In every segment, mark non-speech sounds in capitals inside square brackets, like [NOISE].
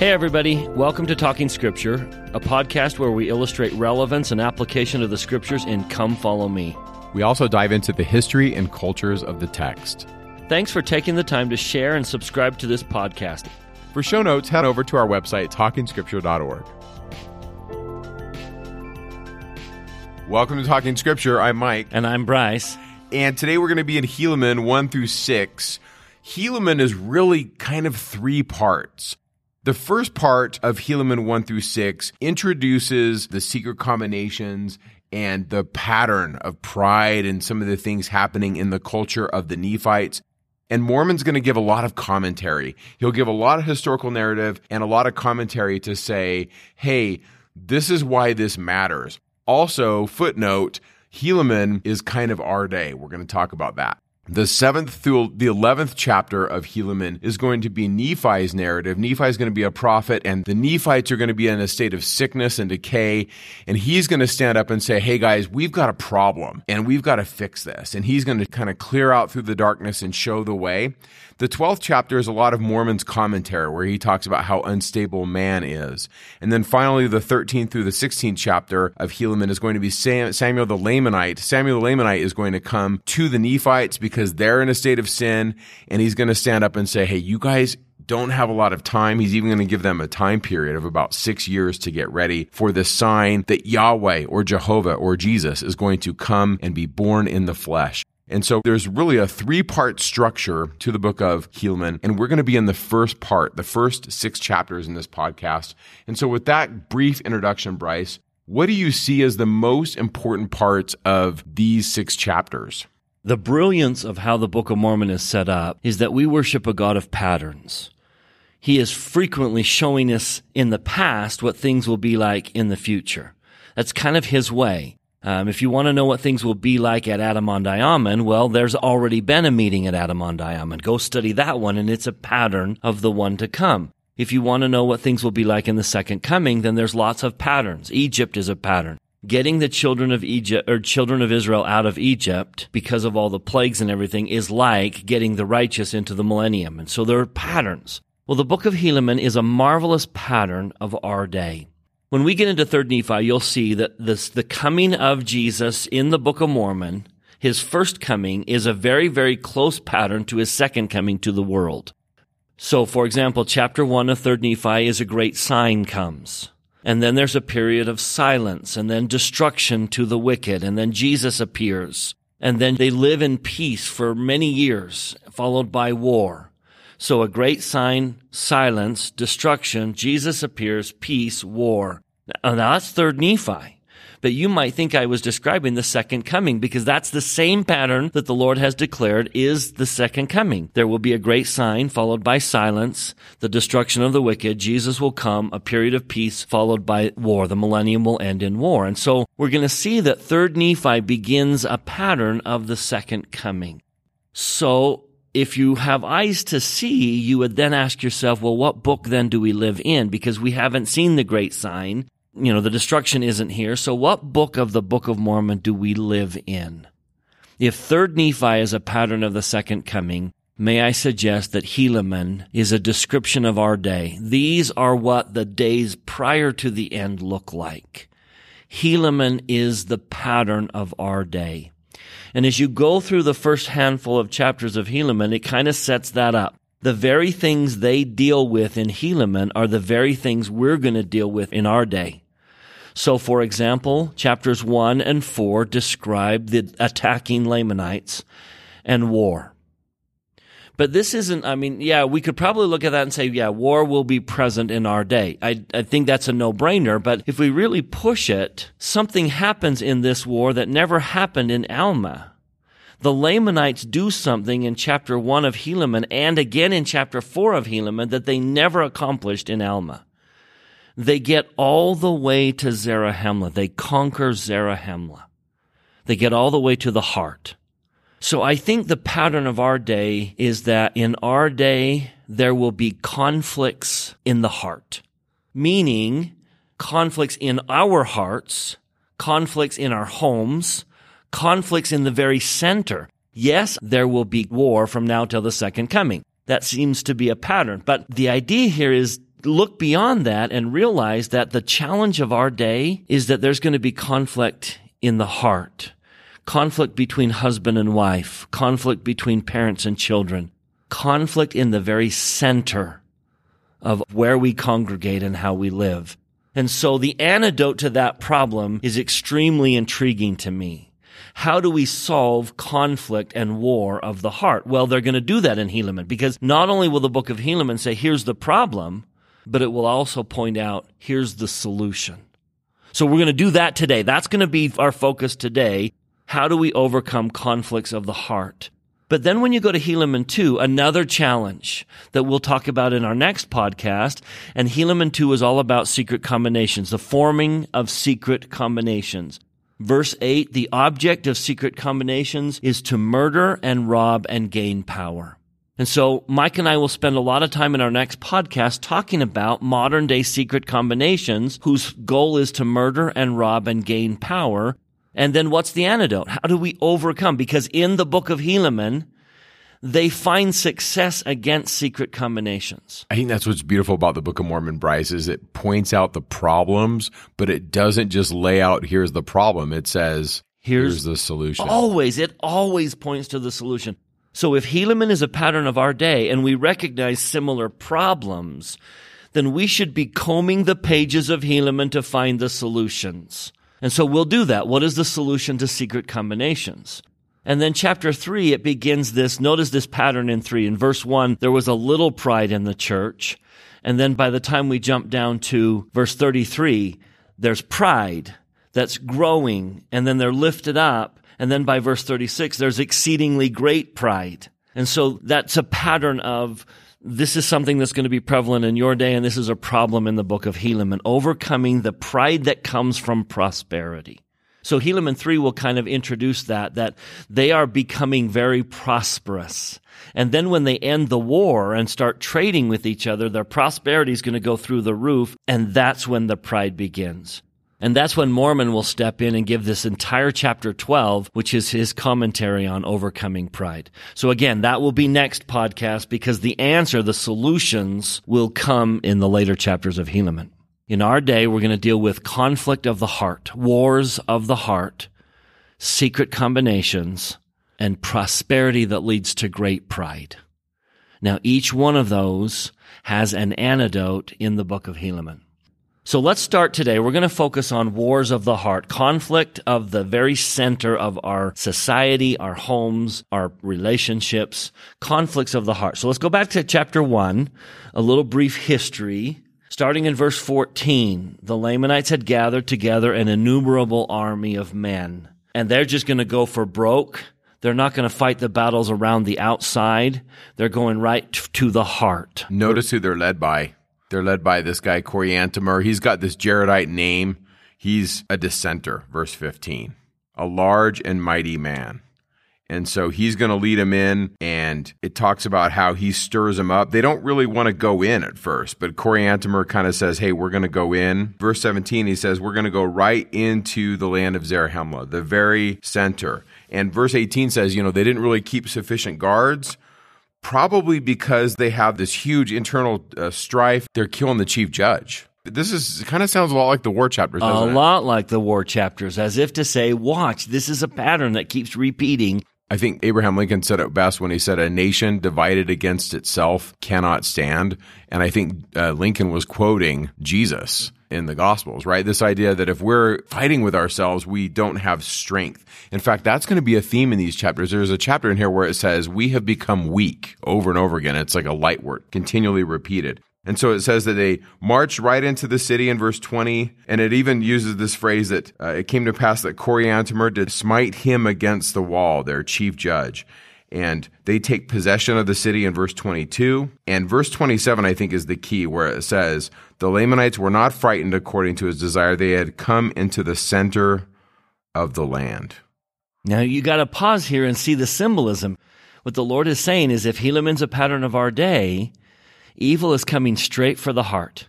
Hey, everybody. Welcome to Talking Scripture, a podcast where we illustrate relevance and application of the scriptures in Come Follow Me. We also dive into the history and cultures of the text. Thanks for taking the time to share and subscribe to this podcast. For show notes, head over to our website, talkingscripture.org. Welcome to Talking Scripture. I'm Mike. And I'm Bryce. And today we're going to be in Helaman 1 through 6. Helaman is really kind of three parts. The first part of Helaman 1 through 6 introduces the secret combinations and the pattern of pride and some of the things happening in the culture of the Nephites. And Mormon's going to give a lot of commentary. He'll give a lot of historical narrative and a lot of commentary to say, hey, this is why this matters. Also, footnote, Helaman is kind of our day. We're going to talk about that. The seventh through the eleventh chapter of Helaman is going to be Nephi's narrative. Nephi is going to be a prophet, and the Nephites are going to be in a state of sickness and decay. And he's going to stand up and say, Hey guys, we've got a problem and we've got to fix this. And he's going to kind of clear out through the darkness and show the way. The 12th chapter is a lot of Mormon's commentary where he talks about how unstable man is. And then finally, the 13th through the 16th chapter of Helaman is going to be Samuel the Lamanite. Samuel the Lamanite is going to come to the Nephites because they're in a state of sin, and he's going to stand up and say, Hey, you guys don't have a lot of time. He's even going to give them a time period of about six years to get ready for the sign that Yahweh or Jehovah or Jesus is going to come and be born in the flesh. And so there's really a three part structure to the book of Helaman. And we're going to be in the first part, the first six chapters in this podcast. And so with that brief introduction, Bryce, what do you see as the most important parts of these six chapters? The brilliance of how the Book of Mormon is set up is that we worship a God of patterns. He is frequently showing us in the past what things will be like in the future. That's kind of his way. Um, if you want to know what things will be like at Adam-ondi-Ahman, well, there's already been a meeting at Adam-ondi-Ahman. Go study that one, and it's a pattern of the one to come. If you want to know what things will be like in the second coming, then there's lots of patterns. Egypt is a pattern. Getting the children of Egypt or children of Israel out of Egypt because of all the plagues and everything is like getting the righteous into the millennium. And so there are patterns. Well, the book of Helaman is a marvelous pattern of our day. When we get into 3rd Nephi, you'll see that this, the coming of Jesus in the Book of Mormon, his first coming is a very, very close pattern to his second coming to the world. So, for example, chapter 1 of 3rd Nephi is a great sign comes. And then there's a period of silence and then destruction to the wicked. And then Jesus appears. And then they live in peace for many years, followed by war. So a great sign, silence, destruction, Jesus appears, peace, war. Now that's third Nephi. But you might think I was describing the second coming because that's the same pattern that the Lord has declared is the second coming. There will be a great sign followed by silence, the destruction of the wicked. Jesus will come, a period of peace followed by war. The millennium will end in war. And so we're going to see that third Nephi begins a pattern of the second coming. So if you have eyes to see, you would then ask yourself, well, what book then do we live in? Because we haven't seen the great sign. You know, the destruction isn't here. So what book of the Book of Mormon do we live in? If third Nephi is a pattern of the second coming, may I suggest that Helaman is a description of our day. These are what the days prior to the end look like. Helaman is the pattern of our day. And as you go through the first handful of chapters of Helaman, it kind of sets that up. The very things they deal with in Helaman are the very things we're going to deal with in our day. So, for example, chapters 1 and 4 describe the attacking Lamanites and war. But this isn't, I mean, yeah, we could probably look at that and say, yeah, war will be present in our day. I, I think that's a no brainer. But if we really push it, something happens in this war that never happened in Alma. The Lamanites do something in chapter 1 of Helaman and again in chapter 4 of Helaman that they never accomplished in Alma. They get all the way to Zarahemla. They conquer Zarahemla. They get all the way to the heart. So I think the pattern of our day is that in our day, there will be conflicts in the heart, meaning conflicts in our hearts, conflicts in our homes, conflicts in the very center. Yes, there will be war from now till the second coming. That seems to be a pattern. But the idea here is look beyond that and realize that the challenge of our day is that there's going to be conflict in the heart, conflict between husband and wife, conflict between parents and children, conflict in the very center of where we congregate and how we live. And so the antidote to that problem is extremely intriguing to me. How do we solve conflict and war of the heart? Well, they're going to do that in Helaman because not only will the book of Helaman say, here's the problem, but it will also point out, here's the solution. So we're going to do that today. That's going to be our focus today. How do we overcome conflicts of the heart? But then when you go to Helaman 2, another challenge that we'll talk about in our next podcast, and Helaman 2 is all about secret combinations, the forming of secret combinations. Verse 8, the object of secret combinations is to murder and rob and gain power. And so Mike and I will spend a lot of time in our next podcast talking about modern day secret combinations whose goal is to murder and rob and gain power. And then what's the antidote? How do we overcome? Because in the book of Helaman, they find success against secret combinations. I think that's what's beautiful about the Book of Mormon, Bryce, is it points out the problems, but it doesn't just lay out here's the problem. It says here's, here's the solution. Always, it always points to the solution. So if Helaman is a pattern of our day and we recognize similar problems, then we should be combing the pages of Helaman to find the solutions. And so we'll do that. What is the solution to secret combinations? And then chapter three, it begins this, notice this pattern in three. In verse one, there was a little pride in the church. And then by the time we jump down to verse 33, there's pride that's growing and then they're lifted up. And then by verse 36, there's exceedingly great pride. And so that's a pattern of this is something that's going to be prevalent in your day, and this is a problem in the book of Helaman, overcoming the pride that comes from prosperity. So Helaman 3 will kind of introduce that, that they are becoming very prosperous. And then when they end the war and start trading with each other, their prosperity is going to go through the roof, and that's when the pride begins. And that's when Mormon will step in and give this entire chapter 12, which is his commentary on overcoming pride. So again, that will be next podcast because the answer, the solutions will come in the later chapters of Helaman. In our day, we're going to deal with conflict of the heart, wars of the heart, secret combinations, and prosperity that leads to great pride. Now, each one of those has an antidote in the book of Helaman. So let's start today. We're going to focus on wars of the heart, conflict of the very center of our society, our homes, our relationships, conflicts of the heart. So let's go back to chapter one, a little brief history Starting in verse 14, the Lamanites had gathered together an innumerable army of men, and they're just going to go for broke. They're not going to fight the battles around the outside. They're going right to the heart. Notice who they're led by. They're led by this guy, Coriantumr. He's got this Jaredite name. He's a dissenter, verse 15, a large and mighty man. And so he's going to lead them in, and it talks about how he stirs them up. They don't really want to go in at first, but Corey Coriantumr kind of says, Hey, we're going to go in. Verse 17, he says, We're going to go right into the land of Zarahemla, the very center. And verse 18 says, You know, they didn't really keep sufficient guards probably because they have this huge internal uh, strife. They're killing the chief judge. This is kind of sounds a lot like the war chapters. A it? lot like the war chapters, as if to say, "Watch, this is a pattern that keeps repeating." I think Abraham Lincoln said it best when he said, "A nation divided against itself cannot stand." And I think uh, Lincoln was quoting Jesus in the Gospels, right? This idea that if we're fighting with ourselves, we don't have strength. In fact, that's going to be a theme in these chapters. There's a chapter in here where it says, We have become weak over and over again. It's like a light word, continually repeated. And so it says that they marched right into the city in verse 20. And it even uses this phrase that uh, it came to pass that Coriantumr did smite him against the wall, their chief judge. And they take possession of the city in verse 22. And verse 27, I think, is the key where it says, The Lamanites were not frightened according to his desire. They had come into the center of the land. Now you got to pause here and see the symbolism. What the Lord is saying is if Helaman's a pattern of our day, Evil is coming straight for the heart.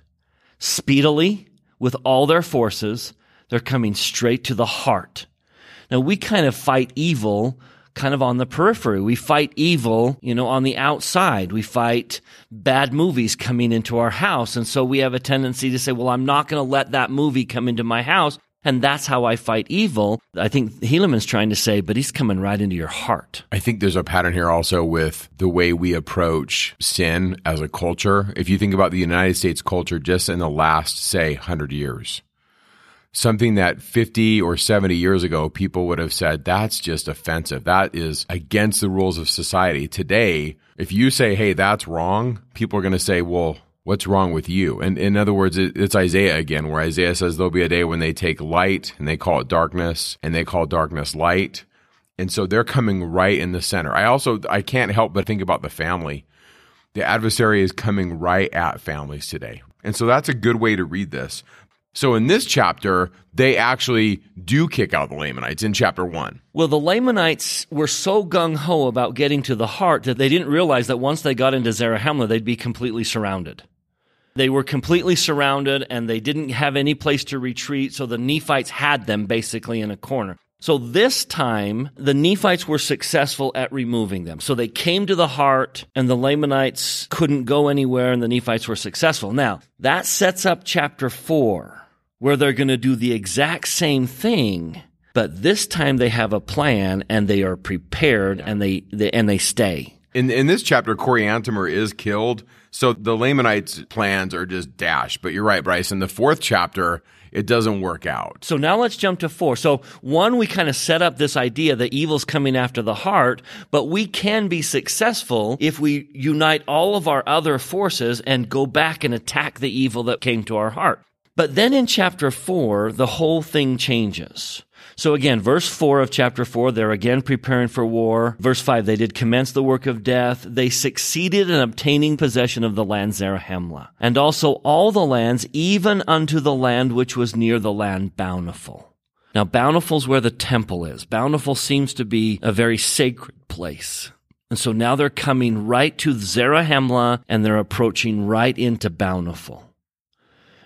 Speedily, with all their forces, they're coming straight to the heart. Now, we kind of fight evil kind of on the periphery. We fight evil, you know, on the outside. We fight bad movies coming into our house. And so we have a tendency to say, well, I'm not going to let that movie come into my house. And that's how I fight evil. I think Helaman's trying to say, but he's coming right into your heart. I think there's a pattern here also with the way we approach sin as a culture. If you think about the United States culture just in the last, say, 100 years, something that 50 or 70 years ago people would have said, that's just offensive. That is against the rules of society. Today, if you say, hey, that's wrong, people are going to say, well, What's wrong with you? And in other words, it's Isaiah again, where Isaiah says there'll be a day when they take light and they call it darkness and they call darkness light. And so they're coming right in the center. I also, I can't help but think about the family. The adversary is coming right at families today. And so that's a good way to read this. So in this chapter, they actually do kick out the Lamanites in chapter one. Well, the Lamanites were so gung ho about getting to the heart that they didn't realize that once they got into Zarahemla, they'd be completely surrounded. They were completely surrounded and they didn't have any place to retreat. So the Nephites had them basically in a corner. So this time, the Nephites were successful at removing them. So they came to the heart and the Lamanites couldn't go anywhere and the Nephites were successful. Now, that sets up chapter four, where they're going to do the exact same thing. But this time they have a plan and they are prepared and they, they and they stay. In in this chapter, Coriantumr is killed, so the Lamanites' plans are just dashed. But you're right, Bryce. In the fourth chapter, it doesn't work out. So now let's jump to four. So one, we kind of set up this idea that evil's coming after the heart, but we can be successful if we unite all of our other forces and go back and attack the evil that came to our heart. But then in chapter four, the whole thing changes. So again, verse 4 of chapter 4, they're again preparing for war. Verse 5, they did commence the work of death. They succeeded in obtaining possession of the land Zarahemla, and also all the lands, even unto the land which was near the land bountiful. Now, bountiful's where the temple is. Bountiful seems to be a very sacred place. And so now they're coming right to Zarahemla and they're approaching right into bountiful.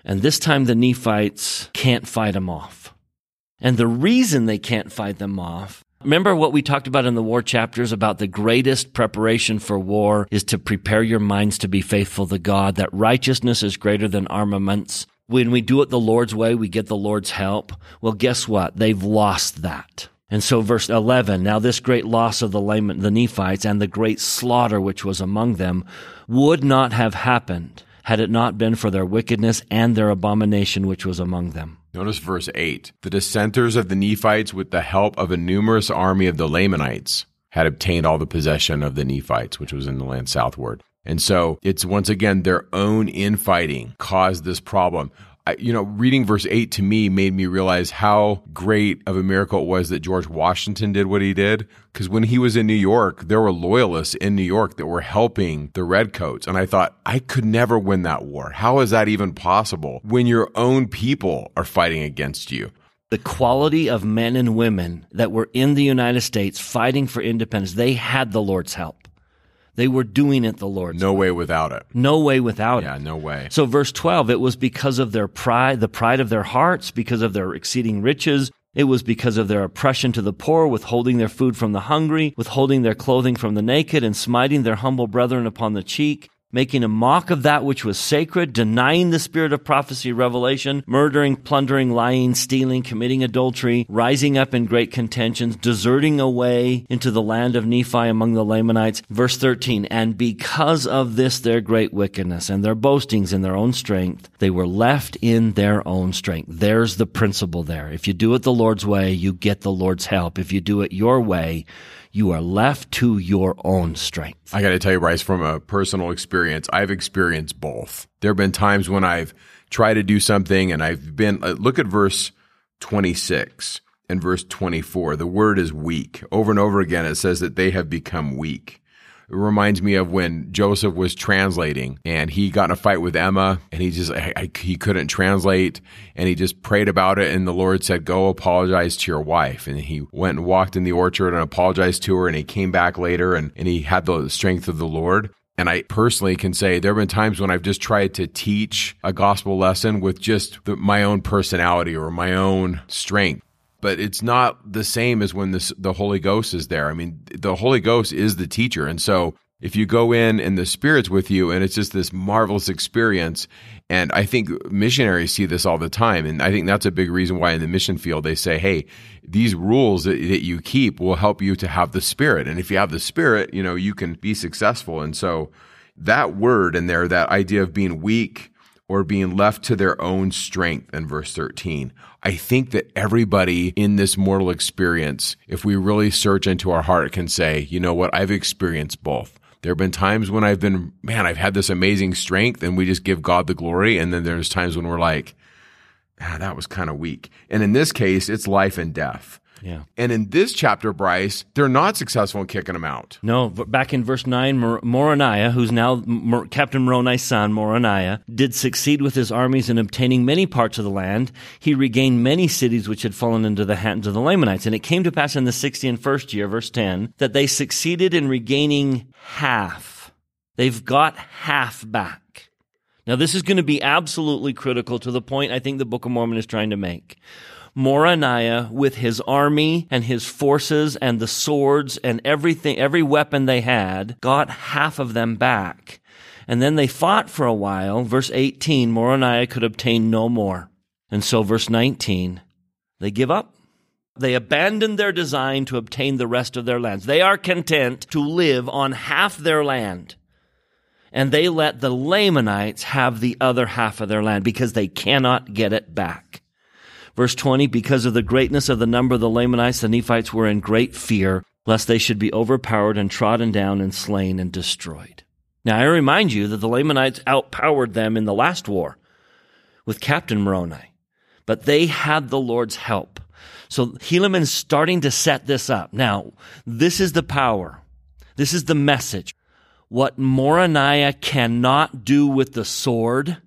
And this time the Nephites can't fight them off. And the reason they can't fight them off Remember what we talked about in the war chapters about the greatest preparation for war is to prepare your minds to be faithful to God, that righteousness is greater than armaments. When we do it the Lord's way, we get the Lord's help. Well, guess what? They've lost that. And so verse 11, now this great loss of the, the Nephites and the great slaughter which was among them would not have happened had it not been for their wickedness and their abomination which was among them. Notice verse 8. The dissenters of the Nephites, with the help of a numerous army of the Lamanites, had obtained all the possession of the Nephites, which was in the land southward. And so it's once again their own infighting caused this problem. You know, reading verse 8 to me made me realize how great of a miracle it was that George Washington did what he did. Because when he was in New York, there were loyalists in New York that were helping the Redcoats. And I thought, I could never win that war. How is that even possible when your own people are fighting against you? the quality of men and women that were in the United States fighting for independence, they had the Lord's help. They were doing it the Lord's No way without it. No way without yeah, it. Yeah, no way. So verse 12, it was because of their pride, the pride of their hearts, because of their exceeding riches. It was because of their oppression to the poor, withholding their food from the hungry, withholding their clothing from the naked, and smiting their humble brethren upon the cheek making a mock of that which was sacred, denying the spirit of prophecy, revelation, murdering, plundering, lying, stealing, committing adultery, rising up in great contentions, deserting away into the land of Nephi among the Lamanites. Verse 13, and because of this their great wickedness and their boastings in their own strength, they were left in their own strength. There's the principle there. If you do it the Lord's way, you get the Lord's help. If you do it your way, you are left to your own strength. I got to tell you, Bryce, from a personal experience, I've experienced both. There have been times when I've tried to do something and I've been, uh, look at verse 26 and verse 24. The word is weak. Over and over again, it says that they have become weak. It reminds me of when Joseph was translating and he got in a fight with Emma and he just, I, I, he couldn't translate and he just prayed about it. And the Lord said, go apologize to your wife. And he went and walked in the orchard and apologized to her. And he came back later and, and he had the strength of the Lord. And I personally can say there have been times when I've just tried to teach a gospel lesson with just the, my own personality or my own strength but it's not the same as when this, the Holy Ghost is there. I mean, the Holy Ghost is the teacher. And so if you go in and the Spirit's with you and it's just this marvelous experience, and I think missionaries see this all the time. And I think that's a big reason why in the mission field they say, hey, these rules that, that you keep will help you to have the Spirit. And if you have the Spirit, you know, you can be successful. And so that word in there, that idea of being weak, or being left to their own strength in verse 13. I think that everybody in this mortal experience, if we really search into our heart, can say, you know what, I've experienced both. There have been times when I've been, man, I've had this amazing strength and we just give God the glory. And then there's times when we're like, ah, that was kind of weak. And in this case, it's life and death. Yeah. And in this chapter, Bryce, they're not successful in kicking him out. No, back in verse 9, Mor- Moronihah, who's now Mor- Captain Moroni's son, Moronihah, did succeed with his armies in obtaining many parts of the land. He regained many cities which had fallen into the hands of the Lamanites. And it came to pass in the 60 and first year, verse 10, that they succeeded in regaining half. They've got half back. Now, this is going to be absolutely critical to the point I think the Book of Mormon is trying to make. Moronihah with his army and his forces and the swords and everything, every weapon they had, got half of them back. And then they fought for a while. Verse 18, Moronihah could obtain no more. And so verse 19, they give up. They abandon their design to obtain the rest of their lands. They are content to live on half their land. And they let the Lamanites have the other half of their land because they cannot get it back. Verse 20, because of the greatness of the number of the Lamanites, the Nephites were in great fear, lest they should be overpowered and trodden down and slain and destroyed. Now I remind you that the Lamanites outpowered them in the last war with Captain Moroni, but they had the Lord's help. So Helaman is starting to set this up. Now, this is the power. This is the message. What Moronihah cannot do with the sword,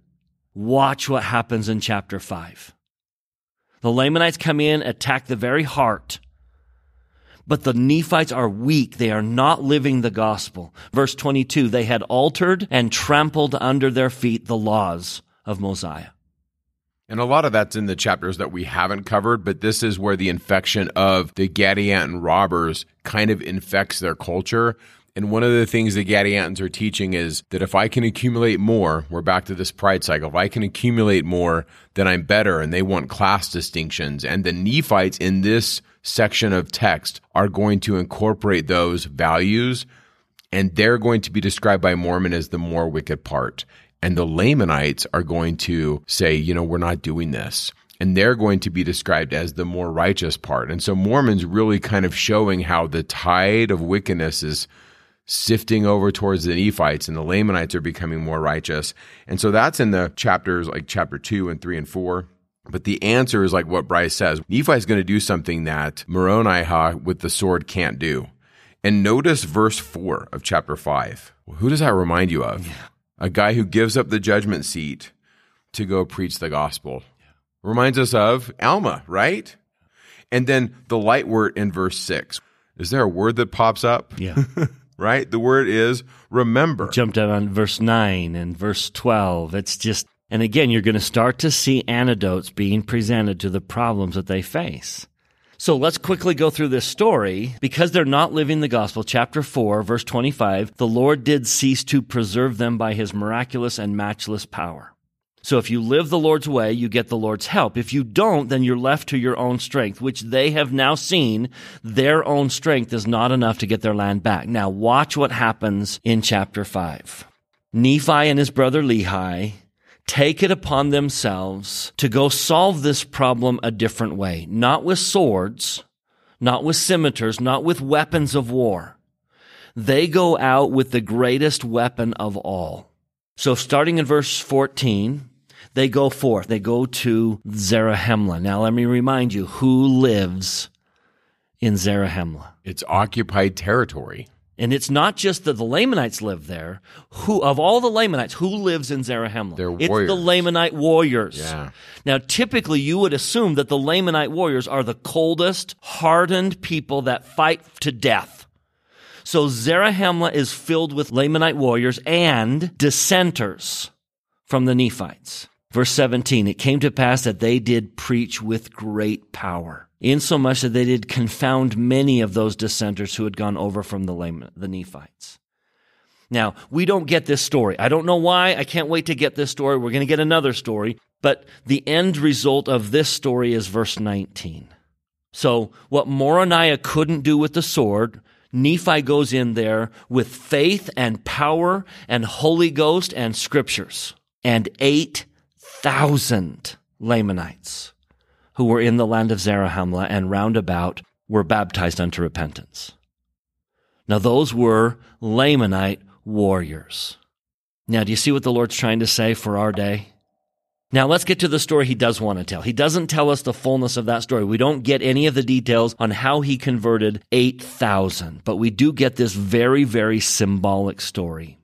watch what happens in chapter 5. The Lamanites come in, attack the very heart. But the Nephites are weak. They are not living the gospel. Verse 22, they had altered and trampled under their feet the laws of Mosiah. And a lot of that's in the chapters that we haven't covered, but this is where the infection of the Gadianton robbers kind of infects their culture. And one of the things the Gadiantons are teaching is that if I can accumulate more, we're back to this pride cycle. If I can accumulate more, then I'm better. And they want class distinctions. And the Nephites in this section of text are going to incorporate those values. And they're going to be described by Mormon as the more wicked part. And the Lamanites are going to say, you know, we're not doing this and they're going to be described as the more righteous part. And so Mormon's really kind of showing how the tide of wickedness is sifting over towards the Nephites and the Lamanites are becoming more righteous. And so that's in the chapters like chapter 2 and 3 and 4. But the answer is like what Bryce says. Nephi is going to do something that Moroni with the sword can't do. And notice verse 4 of chapter 5. Who does that remind you of? Yeah. A guy who gives up the judgment seat to go preach the gospel. Yeah. Reminds us of Alma, right? And then the light word in verse 6. Is there a word that pops up? Yeah. [LAUGHS] right? The word is remember. Jumped out on verse 9 and verse 12. It's just, and again, you're going to start to see antidotes being presented to the problems that they face. So let's quickly go through this story. Because they're not living the gospel, chapter 4, verse 25, the Lord did cease to preserve them by his miraculous and matchless power. So if you live the Lord's way, you get the Lord's help. If you don't, then you're left to your own strength, which they have now seen their own strength is not enough to get their land back. Now watch what happens in chapter 5. Nephi and his brother Lehi take it upon themselves to go solve this problem a different way, not with swords, not with scimitars, not with weapons of war. They go out with the greatest weapon of all. So starting in verse 14, they go forth. They go to Zarahemla. Now, let me remind you who lives in Zarahemla. It's occupied territory. And it's not just that the Lamanites live there. Who of all the Lamanites, who lives in Zarahemla? They're it's warriors. the Lamanite warriors. Yeah. Now, typically, you would assume that the Lamanite warriors are the coldest, hardened people that fight to death. So Zarahemla is filled with Lamanite warriors and dissenters from the Nephites. Verse 17, it came to pass that they did preach with great power. insomuch that they did confound many of those dissenters who had gone over from the, Lam- the Nephites. Now, we don't get this story. I don't know why. I can't wait to get this story. We're going to get another story. But the end result of this story is verse 19. So, what Moronihah couldn't do with the sword, Nephi goes in there with faith and power and Holy Ghost and scriptures. And 8,000 Lamanites who were in the land of Zarahemla and round about were baptized unto repentance. Now, those were Lamanite warriors. Now, do you see what the Lord's trying to say for our day? Now let's get to the story he does want to tell. He doesn't tell us the fullness of that story. We don't get any of the details on how he converted 8,000, but we do get this very, very symbolic story.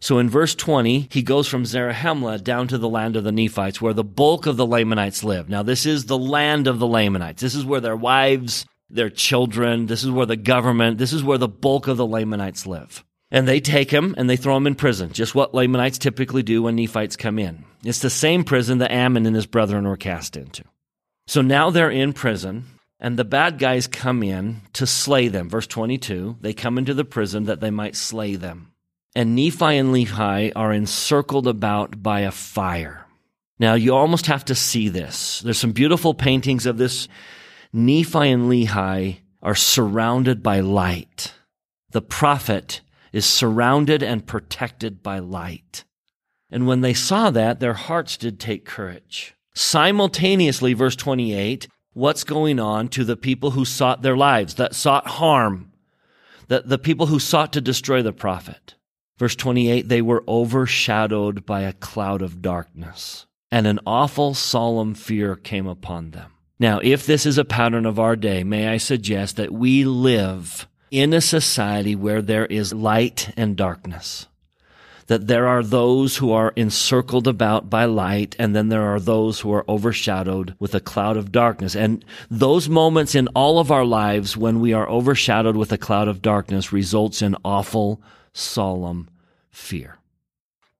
So in verse 20, he goes from Zarahemla down to the land of the Nephites where the bulk of the Lamanites live. Now this is the land of the Lamanites. This is where their wives, their children, this is where the government, this is where the bulk of the Lamanites live. And they take him and they throw him in prison, just what Lamanites typically do when Nephites come in. It's the same prison that Ammon and his brethren were cast into. So now they're in prison, and the bad guys come in to slay them. Verse 22 they come into the prison that they might slay them. And Nephi and Lehi are encircled about by a fire. Now, you almost have to see this. There's some beautiful paintings of this. Nephi and Lehi are surrounded by light. The prophet is surrounded and protected by light. And when they saw that, their hearts did take courage. Simultaneously, verse 28, what's going on to the people who sought their lives, that sought harm, the, the people who sought to destroy the prophet? Verse 28, they were overshadowed by a cloud of darkness, and an awful, solemn fear came upon them. Now, if this is a pattern of our day, may I suggest that we live in a society where there is light and darkness. That there are those who are encircled about by light, and then there are those who are overshadowed with a cloud of darkness. And those moments in all of our lives when we are overshadowed with a cloud of darkness results in awful, solemn fear.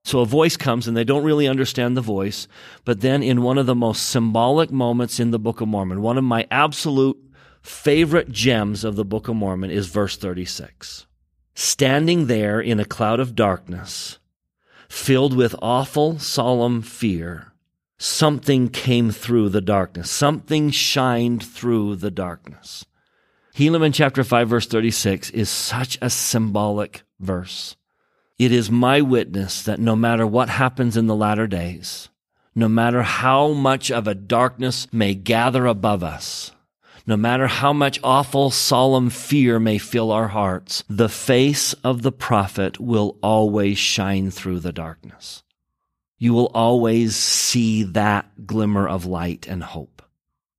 So a voice comes and they don't really understand the voice, but then in one of the most symbolic moments in the Book of Mormon, one of my absolute favorite gems of the Book of Mormon is verse 36. Standing there in a cloud of darkness, filled with awful, solemn fear, something came through the darkness. Something shined through the darkness. Helaman chapter 5 verse 36 is such a symbolic verse. It is my witness that no matter what happens in the latter days, no matter how much of a darkness may gather above us, no matter how much awful, solemn fear may fill our hearts, the face of the prophet will always shine through the darkness. You will always see that glimmer of light and hope.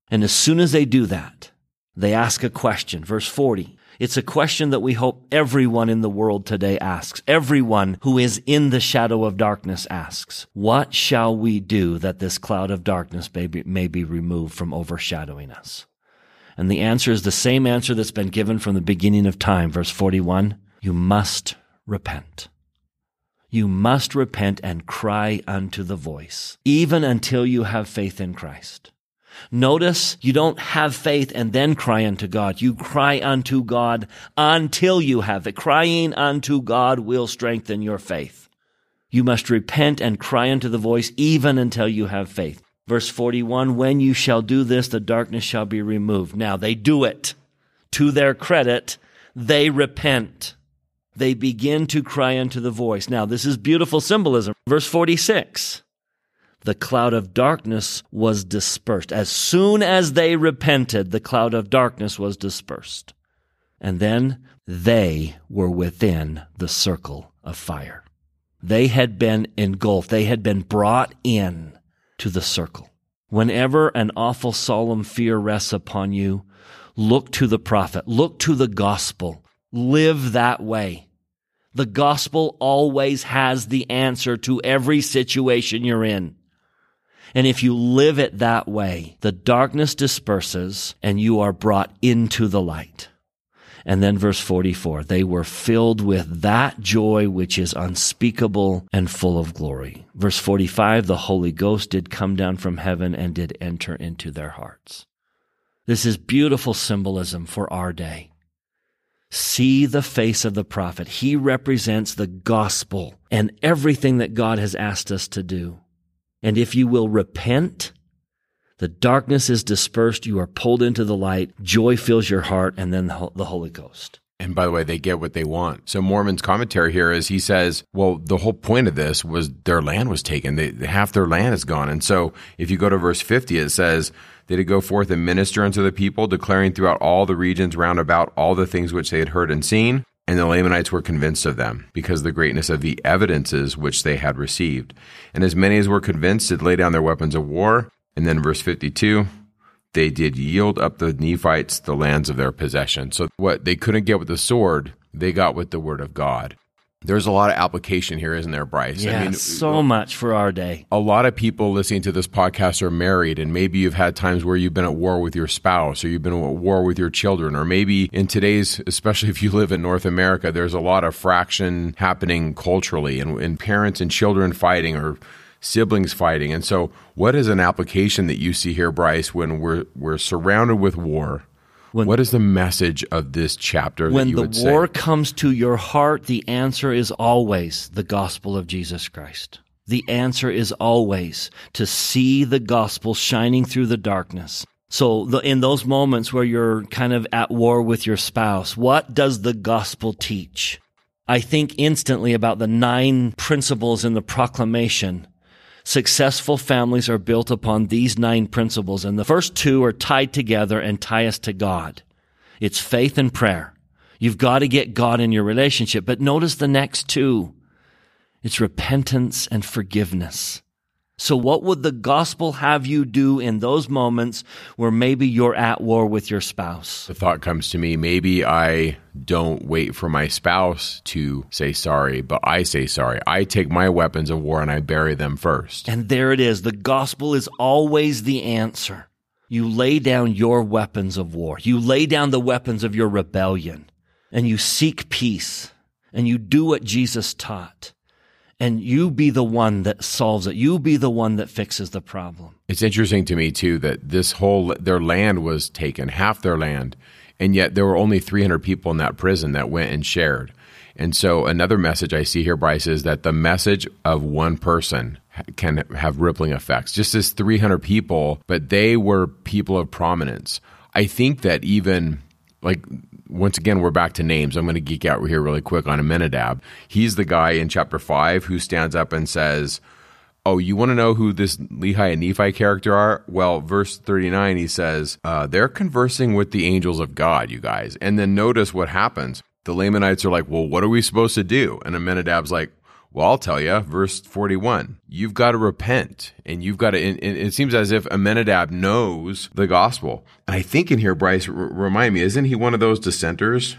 And as soon as they do that, they ask a question. Verse 40. It's a question that we hope everyone in the world today asks. Everyone who is in the shadow of darkness asks, what shall we do that this cloud of darkness may be, may be removed from overshadowing us? And the answer is the same answer that's been given from the beginning of time. Verse 41 You must repent. You must repent and cry unto the voice, even until you have faith in Christ. Notice you don't have faith and then cry unto God. You cry unto God until you have it. Crying unto God will strengthen your faith. You must repent and cry unto the voice even until you have faith. Verse 41 When you shall do this, the darkness shall be removed. Now they do it. To their credit, they repent. They begin to cry unto the voice. Now, this is beautiful symbolism. Verse 46 The cloud of darkness was dispersed. As soon as they repented, the cloud of darkness was dispersed. And then they were within the circle of fire. They had been engulfed. They had been brought in to the circle. Whenever an awful solemn fear rests upon you, look to the prophet, look to the gospel, live that way. The gospel always has the answer to every situation you're in. And if you live it that way, the darkness disperses and you are brought into the light. And then verse 44, they were filled with that joy which is unspeakable and full of glory. Verse 45, the Holy Ghost did come down from heaven and did enter into their hearts. This is beautiful symbolism for our day. See the face of the prophet. He represents the gospel and everything that God has asked us to do. And if you will repent, the darkness is dispersed. You are pulled into the light. Joy fills your heart and then the Holy Ghost. And by the way, they get what they want. So Mormon's commentary here is he says, well, the whole point of this was their land was taken. They, half their land is gone. And so if you go to verse 50, it says, they did go forth and minister unto the people, declaring throughout all the regions round about all the things which they had heard and seen. And the Lamanites were convinced of them, because of the greatness of the evidences which they had received. And as many as were convinced did lay down their weapons of war. And then verse 52, they did yield up the Nephites the lands of their possession. So what they couldn't get with the sword, they got with the word of God. There's a lot of application here, isn't there, Bryce? Yeah, I mean, so much for our day. A lot of people listening to this podcast are married, and maybe you've had times where you've been at war with your spouse, or you've been at war with your children, or maybe in today's, [LAUGHS] especially if you live in North America, there's a lot of fraction happening culturally, and, and parents and children fighting, or siblings fighting. And so, what is an application that you see here, Bryce, when we're we're surrounded with war? When, what is the message of this chapter? When the war say? comes to your heart, the answer is always the gospel of Jesus Christ. The answer is always to see the gospel shining through the darkness. So, the, in those moments where you're kind of at war with your spouse, what does the gospel teach? I think instantly about the nine principles in the proclamation Successful families are built upon these nine principles, and the first two are tied together and tie us to God. It's faith and prayer. You've got to get God in your relationship, but notice the next two. It's repentance and forgiveness. So what would the gospel have you do in those moments where maybe you're at war with your spouse? The thought comes to me, maybe I don't wait for my spouse to say sorry, but I say sorry. I take my weapons of war and I bury them first. And there it is. The gospel is always the answer. You lay down your weapons of war. You lay down the weapons of your rebellion and you seek peace and you do what Jesus taught and you be the one that solves it. You be the one that fixes the problem. It's interesting to me too that this whole their land was taken, half their land, and yet there were only 300 people in that prison that went and shared. And so another message I see here, Bryce, is that the message of one person can have rippling effects. Just as 300 people, but they were people of prominence. I think that even like once again, we're back to names. I'm going to geek out here really quick on Aminadab. He's the guy in chapter five who stands up and says, Oh, you want to know who this Lehi and Nephi character are? Well, verse 39, he says, uh, They're conversing with the angels of God, you guys. And then notice what happens. The Lamanites are like, Well, what are we supposed to do? And Aminadab's like, well, I'll tell you, verse 41. You've got to repent and you've got to, and it seems as if Aminadab knows the gospel. And I think in here, Bryce, r- remind me, isn't he one of those dissenters?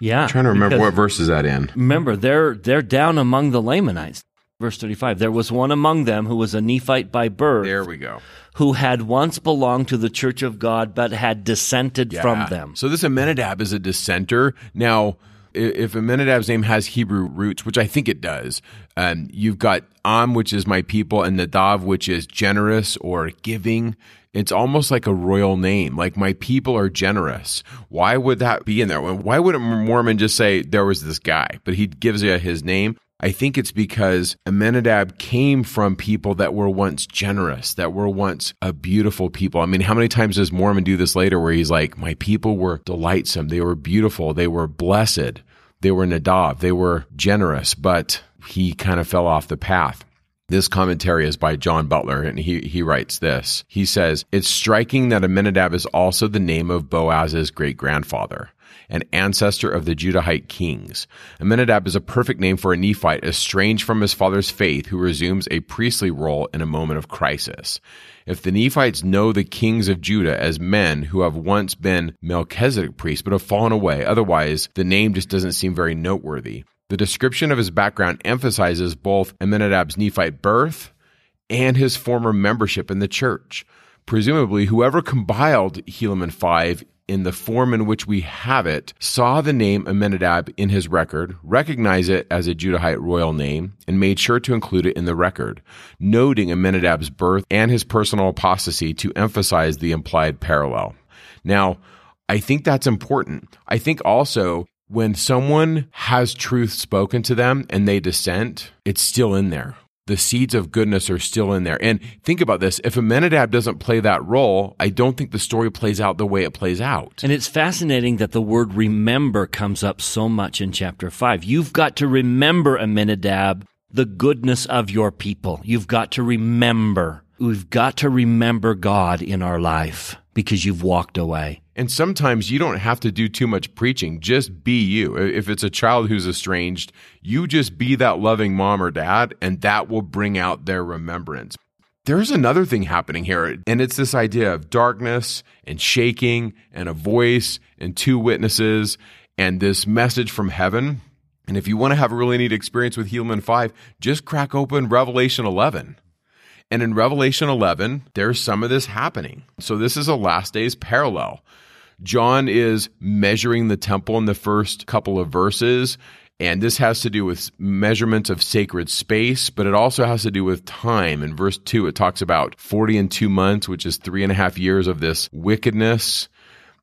Yeah. I'm trying to remember what verse is that in. Remember, they're, they're down among the Lamanites. Verse 35 There was one among them who was a Nephite by birth. There we go. Who had once belonged to the church of God, but had dissented yeah. from them. So this Aminadab is a dissenter. Now, if Aminadab's name has Hebrew roots, which I think it does, um, you've got Am, which is my people, and Nadav, which is generous or giving. It's almost like a royal name. Like my people are generous. Why would that be in there? Why wouldn't Mormon just say there was this guy, but he gives you his name? I think it's because Aminadab came from people that were once generous, that were once a beautiful people. I mean, how many times does Mormon do this later where he's like, my people were delightsome. They were beautiful. They were blessed. They were Nadav. They were generous, but he kind of fell off the path. This commentary is by John Butler, and he, he writes this. He says, It's striking that Aminadab is also the name of Boaz's great grandfather an ancestor of the Judahite kings. Aminadab is a perfect name for a Nephite estranged from his father's faith who resumes a priestly role in a moment of crisis. If the Nephites know the kings of Judah as men who have once been Melchizedek priests but have fallen away, otherwise the name just doesn't seem very noteworthy. The description of his background emphasizes both Aminadab's Nephite birth and his former membership in the church. Presumably, whoever compiled Helaman 5 in the form in which we have it, saw the name Aminadab in his record, recognized it as a Judahite royal name, and made sure to include it in the record, noting Aminadab's birth and his personal apostasy to emphasize the implied parallel. Now, I think that's important. I think also when someone has truth spoken to them and they dissent, it's still in there. The seeds of goodness are still in there. And think about this if Aminadab doesn't play that role, I don't think the story plays out the way it plays out. And it's fascinating that the word remember comes up so much in chapter 5. You've got to remember, Aminadab, the goodness of your people. You've got to remember. We've got to remember God in our life because you've walked away. And sometimes you don't have to do too much preaching. Just be you. If it's a child who's estranged, you just be that loving mom or dad, and that will bring out their remembrance. There's another thing happening here, and it's this idea of darkness and shaking and a voice and two witnesses and this message from heaven. And if you want to have a really neat experience with Helaman 5, just crack open Revelation 11. And in Revelation 11, there's some of this happening. So this is a last days parallel. John is measuring the temple in the first couple of verses. And this has to do with measurements of sacred space, but it also has to do with time. In verse 2, it talks about 40 and two months, which is three and a half years of this wickedness.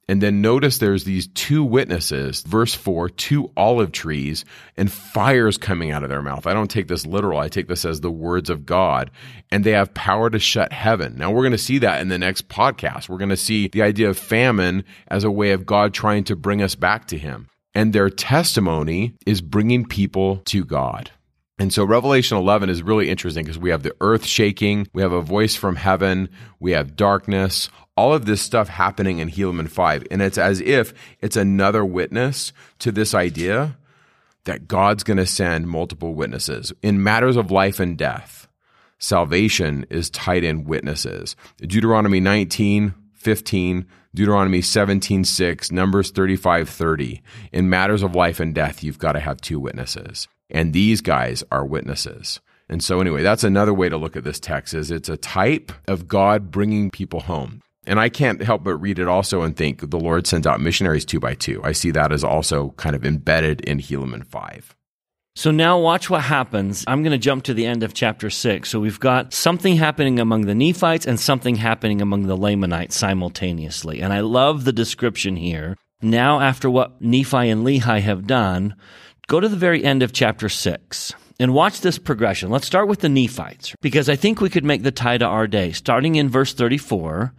And then notice there's these two witnesses, verse 4, two olive trees and fires coming out of their mouth. I don't take this literal, I take this as the words of God. And they have power to shut heaven. Now we're going to see that in the next podcast. We're going to see the idea of famine as a way of God trying to bring us back to Him. And their testimony is bringing people to God. And so Revelation 11 is really interesting because we have the earth shaking, we have a voice from heaven, we have darkness, all of this stuff happening in Helaman 5. And it's as if it's another witness to this idea that God's going to send multiple witnesses in matters of life and death. Salvation is tied in witnesses. Deuteronomy 19, 15, Deuteronomy 17, 6, Numbers 35, 30. In matters of life and death, you've got to have two witnesses. And these guys are witnesses. And so anyway, that's another way to look at this text is it's a type of God bringing people home. And I can't help but read it also and think the Lord sends out missionaries two by two. I see that as also kind of embedded in Helaman 5. So now watch what happens. I'm going to jump to the end of chapter 6. So we've got something happening among the Nephites and something happening among the Lamanites simultaneously. And I love the description here. Now, after what Nephi and Lehi have done, go to the very end of chapter 6 and watch this progression. Let's start with the Nephites because I think we could make the tie to our day. Starting in verse 34,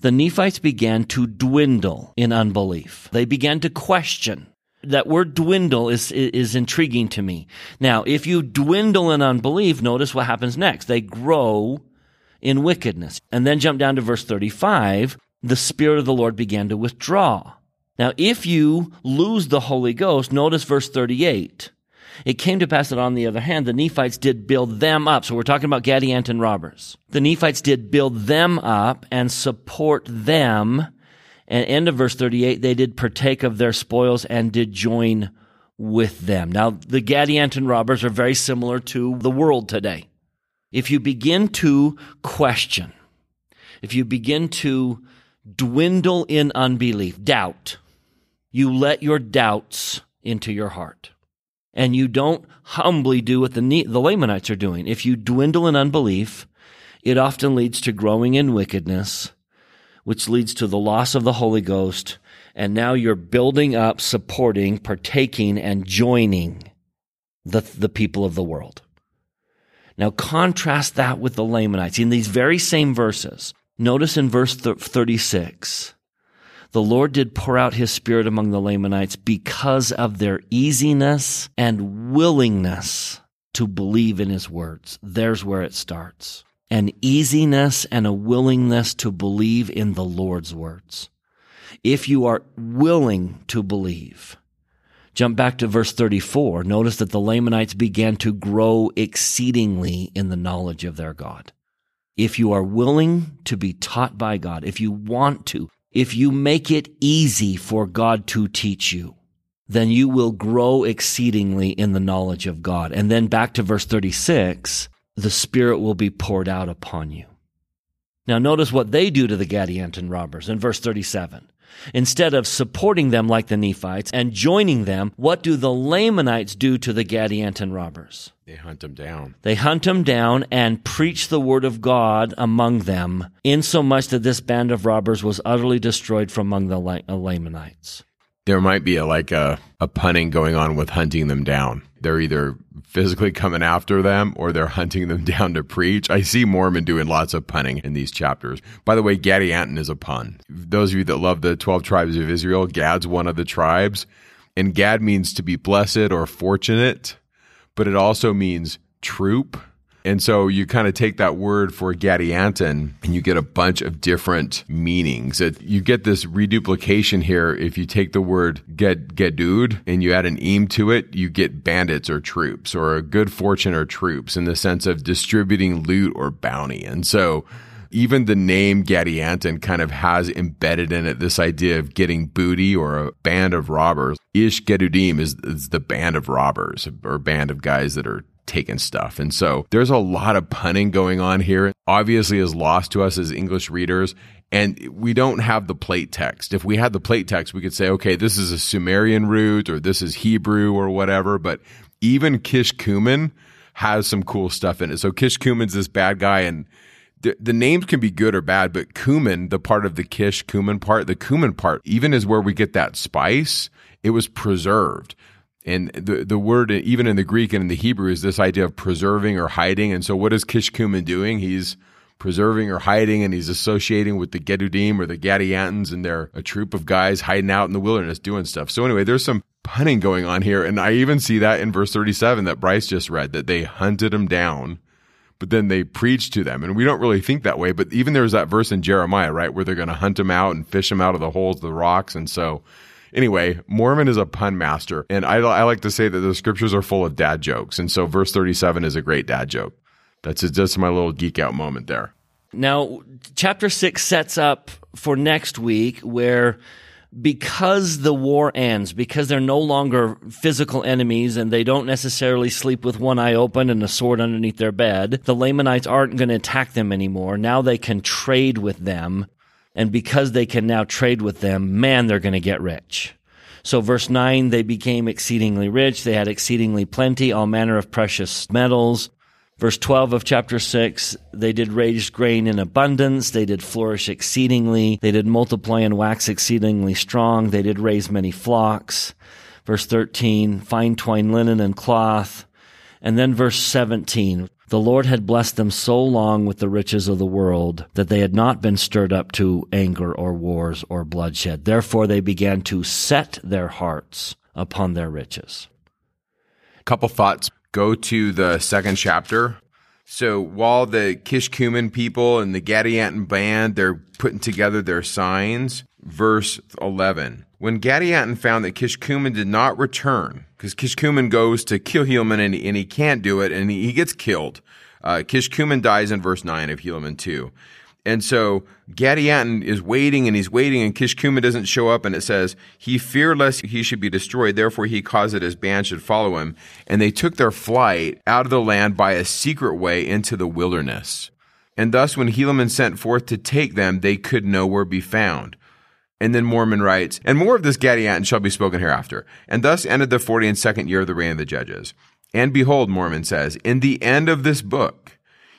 the Nephites began to dwindle in unbelief. They began to question. That word dwindle is, is intriguing to me. Now, if you dwindle in unbelief, notice what happens next. They grow in wickedness. And then jump down to verse 35. The Spirit of the Lord began to withdraw. Now, if you lose the Holy Ghost, notice verse 38. It came to pass that on the other hand, the Nephites did build them up. So we're talking about Gadianton robbers. The Nephites did build them up and support them. And end of verse 38, they did partake of their spoils and did join with them. Now, the Gadianton robbers are very similar to the world today. If you begin to question, if you begin to dwindle in unbelief, doubt, you let your doubts into your heart and you don't humbly do what the, the Lamanites are doing. If you dwindle in unbelief, it often leads to growing in wickedness, which leads to the loss of the Holy Ghost. And now you're building up, supporting, partaking, and joining the, the people of the world. Now contrast that with the Lamanites in these very same verses. Notice in verse 36, the Lord did pour out his spirit among the Lamanites because of their easiness and willingness to believe in his words. There's where it starts. An easiness and a willingness to believe in the Lord's words. If you are willing to believe, jump back to verse 34. Notice that the Lamanites began to grow exceedingly in the knowledge of their God. If you are willing to be taught by God, if you want to, if you make it easy for God to teach you, then you will grow exceedingly in the knowledge of God. And then back to verse 36, the Spirit will be poured out upon you. Now notice what they do to the Gadianton robbers in verse 37. Instead of supporting them like the Nephites and joining them, what do the Lamanites do to the Gadianton robbers? They hunt them down. They hunt them down and preach the word of God among them, insomuch that this band of robbers was utterly destroyed from among the uh, Lamanites. There might be a, like a, a punning going on with hunting them down. They're either physically coming after them or they're hunting them [LAUGHS] down to preach. I see Mormon doing lots of punning in these chapters. By the way, Gadianton is a pun. Those of you that love the 12 tribes of Israel, Gad's one of the tribes. And Gad means to be blessed or fortunate but it also means troop. And so you kind of take that word for Gadianton and you get a bunch of different meanings. It, you get this reduplication here. If you take the word get, gedud and you add an eem to it, you get bandits or troops or a good fortune or troops in the sense of distributing loot or bounty. And so even the name Gadianton kind of has embedded in it this idea of getting booty or a band of robbers. Ish Gedudim is, is the band of robbers or band of guys that are taking stuff. And so there's a lot of punning going on here. Obviously is lost to us as English readers. And we don't have the plate text. If we had the plate text, we could say, okay, this is a Sumerian root or this is Hebrew or whatever. But even Kish Kishkumen has some cool stuff in it. So Kish Kishkumen's this bad guy and the, the names can be good or bad, but cumin, the part of the kish cumin part, the cumin part, even is where we get that spice. It was preserved. And the, the word, even in the Greek and in the Hebrew, is this idea of preserving or hiding. And so, what is Kishkumen doing? He's preserving or hiding, and he's associating with the Gedudim or the Gadiantons, and they're a troop of guys hiding out in the wilderness doing stuff. So, anyway, there's some punning going on here. And I even see that in verse 37 that Bryce just read that they hunted him down but then they preached to them. And we don't really think that way. But even there's that verse in Jeremiah, right, where they're going to hunt them out and fish them out of the holes of the rocks. And so, anyway, Mormon is a pun master. And I, I like to say that the scriptures are full of dad jokes. And so, verse 37 is a great dad joke. That's just my little geek out moment there. Now, chapter six sets up for next week where because the war ends, because they're no longer physical enemies and they don't necessarily sleep with one eye open and a sword underneath their bed, the Lamanites aren't going to attack them anymore. Now they can trade with them. And because they can now trade with them, man, they're going to get rich. So verse 9, they became exceedingly rich. They had exceedingly plenty, all manner of precious metals. Verse 12 of chapter 6, they did raise grain in abundance. They did flourish exceedingly. They did multiply and wax exceedingly strong. They did raise many flocks. Verse 13, fine twine linen and cloth. And then verse 17, the Lord had blessed them so long with the riches of the world that they had not been stirred up to anger or wars or bloodshed. Therefore they began to set their hearts upon their riches. Couple thoughts go to the second chapter. So while the Kishkumen people and the Gadianton band, they're putting together their signs, verse 11. When Gadianton found that Kishkumen did not return, because Kishkumen goes to kill Helaman and, and, he can't do it and he, he gets killed. Uh, Kishkumen dies in verse 9 of Helaman 2. And so Gadianton is waiting and he's waiting and Kishkumen doesn't show up and it says, he feared lest he should be destroyed. Therefore he caused that his band should follow him. And they took their flight out of the land by a secret way into the wilderness. And thus when Helaman sent forth to take them, they could nowhere be found. And then Mormon writes, and more of this Gadianton shall be spoken hereafter. And thus ended the forty and second year of the reign of the judges. And behold, Mormon says, in the end of this book,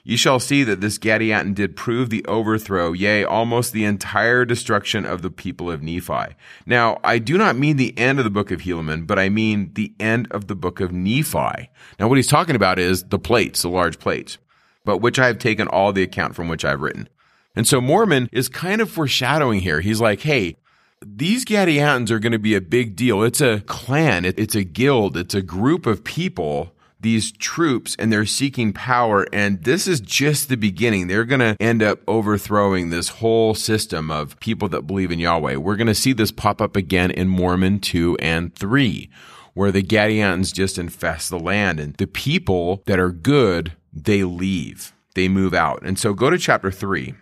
Ye shall see that this Gadianton did prove the overthrow, yea, almost the entire destruction of the people of Nephi. Now, I do not mean the end of the book of Helaman, but I mean the end of the book of Nephi. Now, what he's talking about is the plates, the large plates, but which I have taken all the account from which I've written. And so Mormon is kind of foreshadowing here. He's like, hey, these Gadiantons are going to be a big deal. It's a clan, it's a guild, it's a group of people these troops and they're seeking power. And this is just the beginning. They're going to end up overthrowing this whole system of people that believe in Yahweh. We're going to see this pop up again in Mormon 2 and 3, where the Gadiantons just infest the land and the people that are good, they leave. They move out. And so go to chapter 3.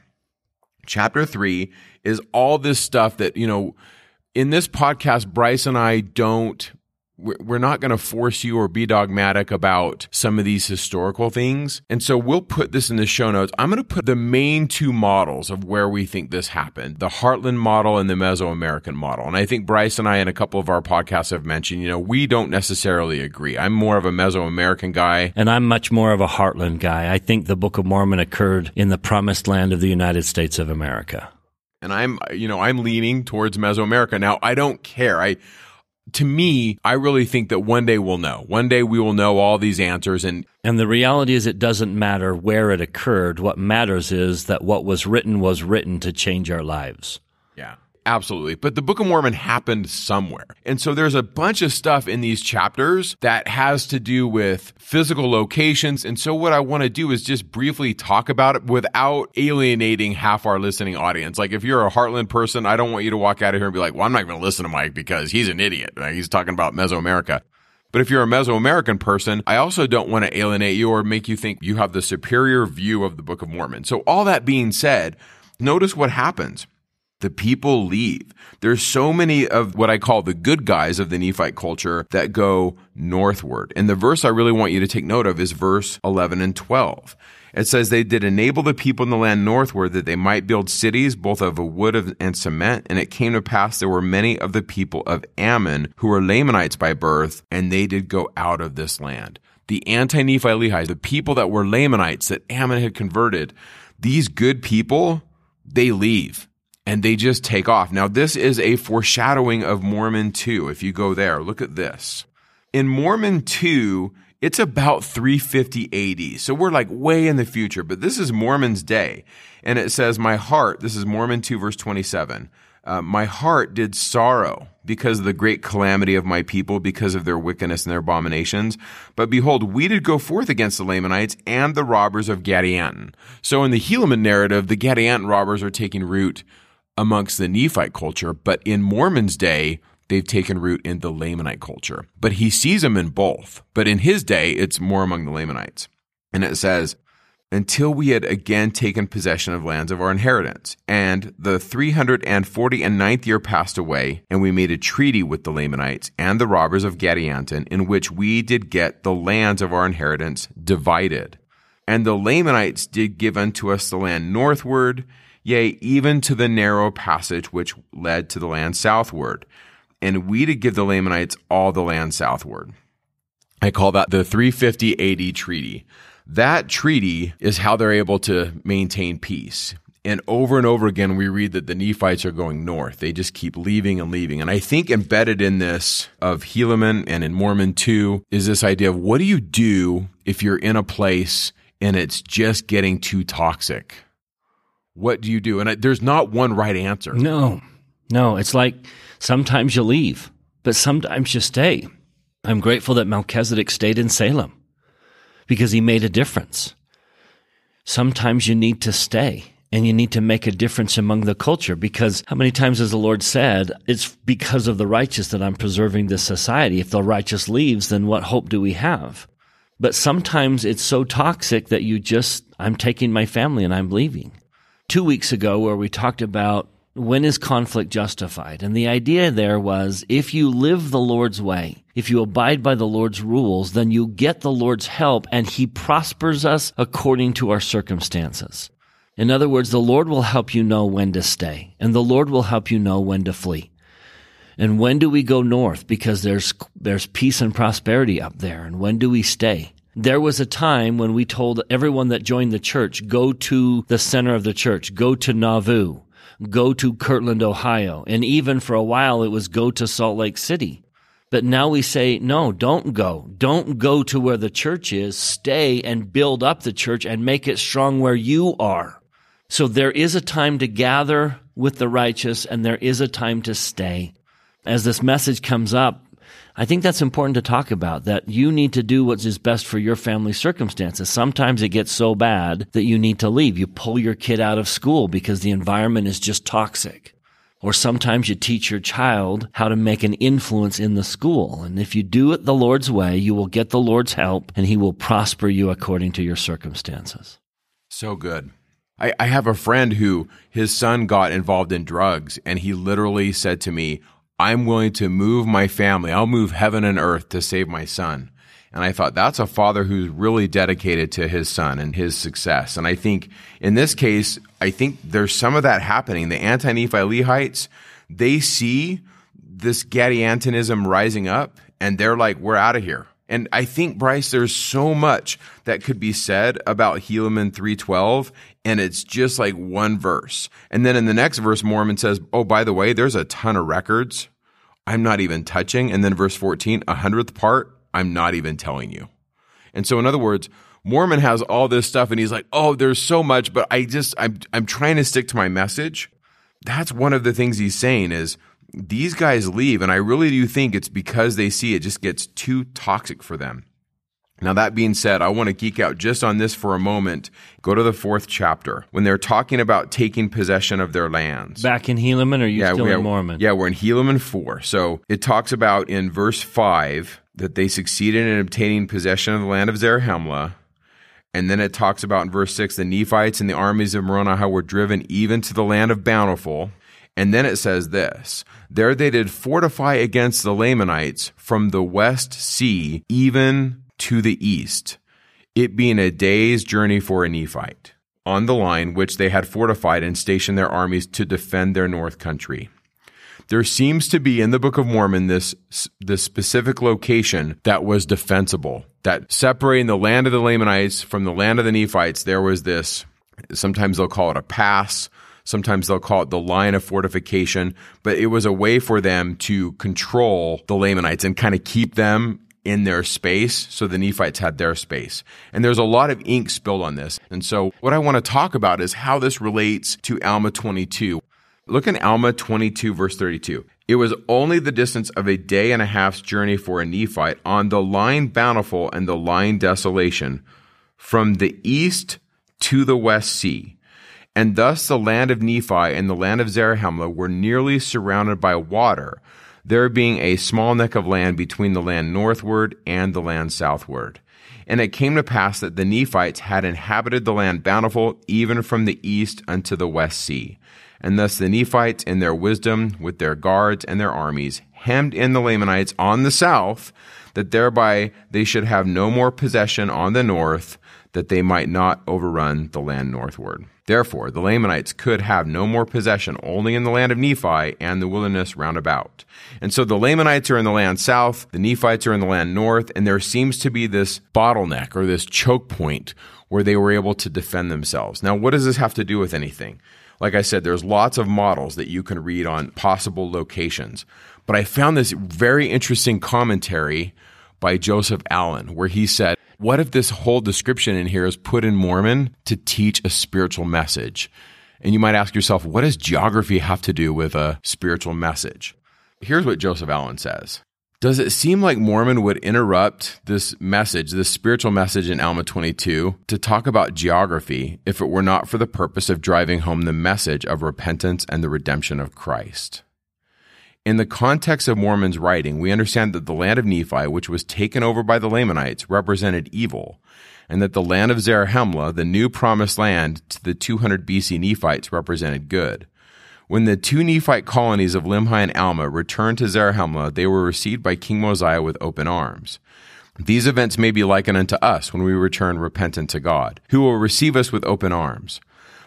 Chapter 3 is all this stuff that, you know, in this podcast, Bryce and I don't we're not going to force you or be dogmatic about some of these historical things. And so we'll put this in the show notes. I'm going to put the main two models of where we think this happened the Heartland model and the Mesoamerican model. And I think Bryce and I, in a couple of our podcasts, have mentioned, you know, we don't necessarily agree. I'm more of a Mesoamerican guy. And I'm much more of a Heartland guy. I think the Book of Mormon occurred in the promised land of the United States of America. And I'm, you know, I'm leaning towards Mesoamerica. Now, I don't care. I, to me, I really think that one day we'll know. One day we will know all these answers and and the reality is it doesn't matter where it occurred. What matters is that what was written was written to change our lives. Yeah. Absolutely. But the Book of Mormon happened somewhere. And so there's a bunch of stuff in these chapters that has to do with physical locations. And so what I want to do is just briefly talk about it without alienating half our listening audience. Like if you're a Heartland person, I don't want you to walk out of here and be like, well, I'm not going to listen to Mike because he's an idiot. He's talking about Mesoamerica. But if you're a Mesoamerican person, I also don't want to alienate you or make you think you have the superior view of the Book of Mormon. So all that being said, notice what happens the people leave. There's so many of what I call the good guys of the Nephite culture that go northward. And the verse I really want you to take note of is verse 11 and 12. It says they did enable the people in the land northward that they might build cities both of wood and cement. And it came to pass there were many of the people of Ammon who were Lamanites by birth, and they did go out of this land. The anti-Nephi Lehi's, the people that were Lamanites that Ammon had converted, these good people, they leave and they just take off. Now, this is a foreshadowing of Mormon 2. If you go there, look at this. In Mormon 2, it's about 350 AD. So we're like way in the future, but this is Mormon's day. And it says, My heart, this is Mormon 2, verse 27. Uh, my heart did sorrow because of the great calamity of my people, because of their wickedness and their abominations. But behold, we did go forth against the Lamanites and the robbers of Gadianton. So in the Helaman narrative, the Gadianton robbers are taking root amongst the Nephite culture, but in Mormon's day, they've taken root in the Lamanite culture. But he sees them in both. But in his day, it's more among the Lamanites. And it says, until we had again taken possession of lands of our inheritance. And the 340 and ninth year passed away, and we made a treaty with the Lamanites and the robbers of Gadianton, in which we did get the lands of our inheritance divided. And the Lamanites did give unto us the land northward, yea, even to the narrow passage which led to the land southward. And we did give the Lamanites all the land southward. I call that the 350 AD treaty. That treaty is how they're able to maintain peace. And over and over again, we read that the Nephites are going north. They just keep leaving and leaving. And I think embedded in this of Helaman and in Mormon 2 is this idea of what do you do if you're in a place and it's just getting too toxic? What do you do? And I, there's not one right answer. No, no. It's like sometimes you leave, but sometimes you stay. I'm grateful that Melchizedek stayed in Salem because he made a difference. Sometimes you need to stay and you need to make a difference among the culture because how many times has the Lord said, it's because of the righteous that I'm preserving this society. If the righteous leaves, then what hope do we have? But sometimes it's so toxic that you just, I'm taking my family and I'm leaving two weeks ago where we talked about when is conflict justified? And the idea there was if you live the Lord's way, if you abide by the Lord's rules, then you get the Lord's help and he prospers us according to our circumstances. In other words, the Lord will help you know when to stay and the Lord will help you know when to flee. And when do we go north? Because there's, there's peace and prosperity up there. And when do we stay? There was a time when we told everyone that joined the church, go to the center of the church, go to Nauvoo, go to Kirtland, Ohio. And even for a while, it was go to Salt Lake City. But now we say, no, don't go. Don't go to where the church is. Stay and build up the church and make it strong where you are. So there is a time to gather with the righteous and there is a time to stay. As this message comes up, I think that's important to talk about that you need to do what is best for your family circumstances. Sometimes it gets so bad that you need to leave. You pull your kid out of school because the environment is just toxic. Or sometimes you teach your child how to make an influence in the school. And if you do it the Lord's way, you will get the Lord's help and he will prosper you according to your circumstances. So good. I, I have a friend who his son got involved in drugs and he literally said to me, I'm willing to move my family. I'll move heaven and earth to save my son. And I thought that's a father who's really dedicated to his son and his success. And I think in this case, I think there's some of that happening. The anti Nephi Lehites, they see this Gadiantonism rising up and they're like, we're out of here. And I think, Bryce, there's so much that could be said about Helaman 312, and it's just like one verse. And then in the next verse, Mormon says, Oh, by the way, there's a ton of records I'm not even touching. And then verse 14, a hundredth part, I'm not even telling you. And so, in other words, Mormon has all this stuff, and he's like, Oh, there's so much, but I just, I'm, I'm trying to stick to my message. That's one of the things he's saying is, these guys leave, and I really do think it's because they see it just gets too toxic for them. Now, that being said, I want to geek out just on this for a moment. Go to the fourth chapter when they're talking about taking possession of their lands. Back in Helaman, or are you yeah, still in Mormon? Yeah, we're in Helaman 4. So it talks about in verse 5 that they succeeded in obtaining possession of the land of Zarahemla. And then it talks about in verse 6 the Nephites and the armies of Moronihah were driven even to the land of Bountiful. And then it says this There they did fortify against the Lamanites from the west sea, even to the east, it being a day's journey for a Nephite, on the line which they had fortified and stationed their armies to defend their north country. There seems to be in the Book of Mormon this, this specific location that was defensible, that separating the land of the Lamanites from the land of the Nephites, there was this, sometimes they'll call it a pass, Sometimes they'll call it the line of fortification, but it was a way for them to control the Lamanites and kind of keep them in their space. So the Nephites had their space. And there's a lot of ink spilled on this. And so what I want to talk about is how this relates to Alma 22. Look in Alma 22, verse 32. It was only the distance of a day and a half's journey for a Nephite on the line bountiful and the line desolation from the east to the west sea. And thus the land of Nephi and the land of Zarahemla were nearly surrounded by water, there being a small neck of land between the land northward and the land southward. And it came to pass that the Nephites had inhabited the land bountiful even from the east unto the west sea. And thus the Nephites in their wisdom with their guards and their armies hemmed in the Lamanites on the south, that thereby they should have no more possession on the north, that they might not overrun the land northward. Therefore, the Lamanites could have no more possession only in the land of Nephi and the wilderness round about. And so the Lamanites are in the land south, the Nephites are in the land north, and there seems to be this bottleneck or this choke point where they were able to defend themselves. Now, what does this have to do with anything? Like I said, there's lots of models that you can read on possible locations. But I found this very interesting commentary by Joseph Allen where he said, what if this whole description in here is put in Mormon to teach a spiritual message? And you might ask yourself, what does geography have to do with a spiritual message? Here's what Joseph Allen says. Does it seem like Mormon would interrupt this message, this spiritual message in Alma 22, to talk about geography if it were not for the purpose of driving home the message of repentance and the redemption of Christ? In the context of Mormon's writing, we understand that the land of Nephi, which was taken over by the Lamanites, represented evil, and that the land of Zarahemla, the new promised land to the 200 BC Nephites, represented good. When the two Nephite colonies of Limhi and Alma returned to Zarahemla, they were received by King Mosiah with open arms. These events may be likened unto us when we return repentant to God, who will receive us with open arms.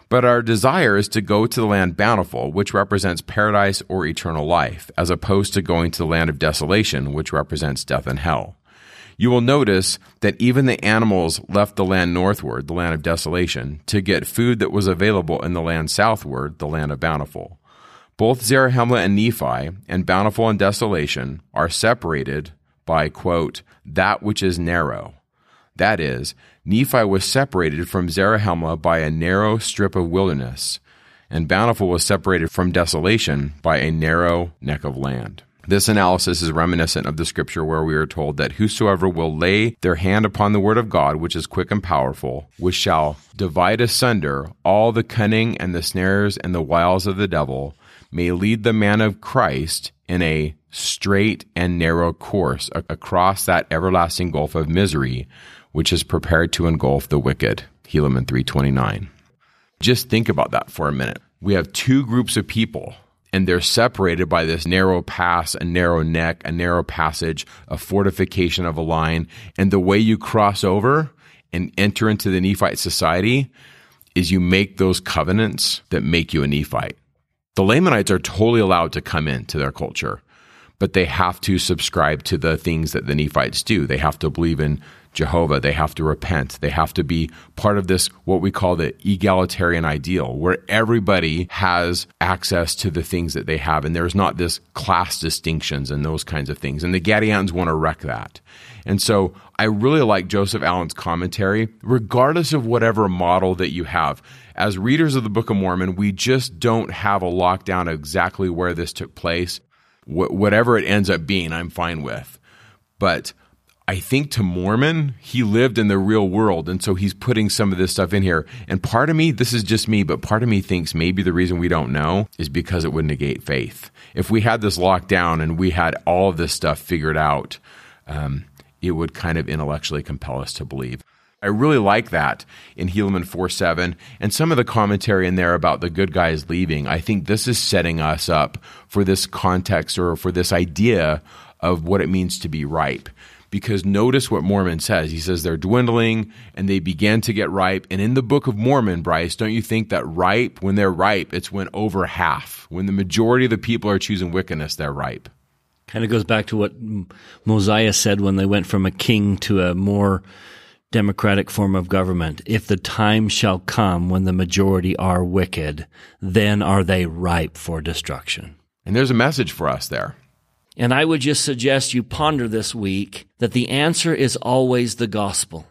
But our desire is to go to the land bountiful, which represents paradise or eternal life, as opposed to going to the land of desolation, which represents death and hell. You will notice that even the animals left the land northward, the land of desolation, to get food that was available in the land southward, the land of bountiful. Both Zarahemla and Nephi, and bountiful and desolation, are separated by, quote, that which is narrow. That is, Nephi was separated from Zarahemla by a narrow strip of wilderness, and Bountiful was separated from desolation by a narrow neck of land. This analysis is reminiscent of the scripture where we are told that whosoever will lay their hand upon the word of God, which is quick and powerful, which shall divide asunder all the cunning and the snares and the wiles of the devil, may lead the man of Christ in a straight and narrow course across that everlasting gulf of misery which is prepared to engulf the wicked. Helaman 329. Just think about that for a minute. We have two groups of people and they're separated by this narrow pass, a narrow neck, a narrow passage, a fortification of a line. And the way you cross over and enter into the Nephite society is you make those covenants that make you a Nephite. The Lamanites are totally allowed to come into their culture, but they have to subscribe to the things that the Nephites do. They have to believe in Jehovah. They have to repent. They have to be part of this, what we call the egalitarian ideal, where everybody has access to the things that they have. And there's not this class distinctions and those kinds of things. And the Gadians want to wreck that. And so I really like Joseph Allen's commentary, regardless of whatever model that you have. As readers of the Book of Mormon, we just don't have a lockdown of exactly where this took place. Wh- whatever it ends up being, I'm fine with. But I think to Mormon, he lived in the real world. And so he's putting some of this stuff in here. And part of me, this is just me, but part of me thinks maybe the reason we don't know is because it would negate faith. If we had this locked down and we had all of this stuff figured out, um, it would kind of intellectually compel us to believe. I really like that in Helaman 4 7 and some of the commentary in there about the good guys leaving. I think this is setting us up for this context or for this idea of what it means to be ripe because notice what Mormon says. He says they're dwindling and they begin to get ripe. And in the Book of Mormon, Bryce, don't you think that ripe, when they're ripe, it's when over half, when the majority of the people are choosing wickedness, they're ripe. Kind of goes back to what Mosiah said when they went from a king to a more democratic form of government. If the time shall come when the majority are wicked, then are they ripe for destruction. And there's a message for us there. And I would just suggest you ponder this week that the answer is always the gospel.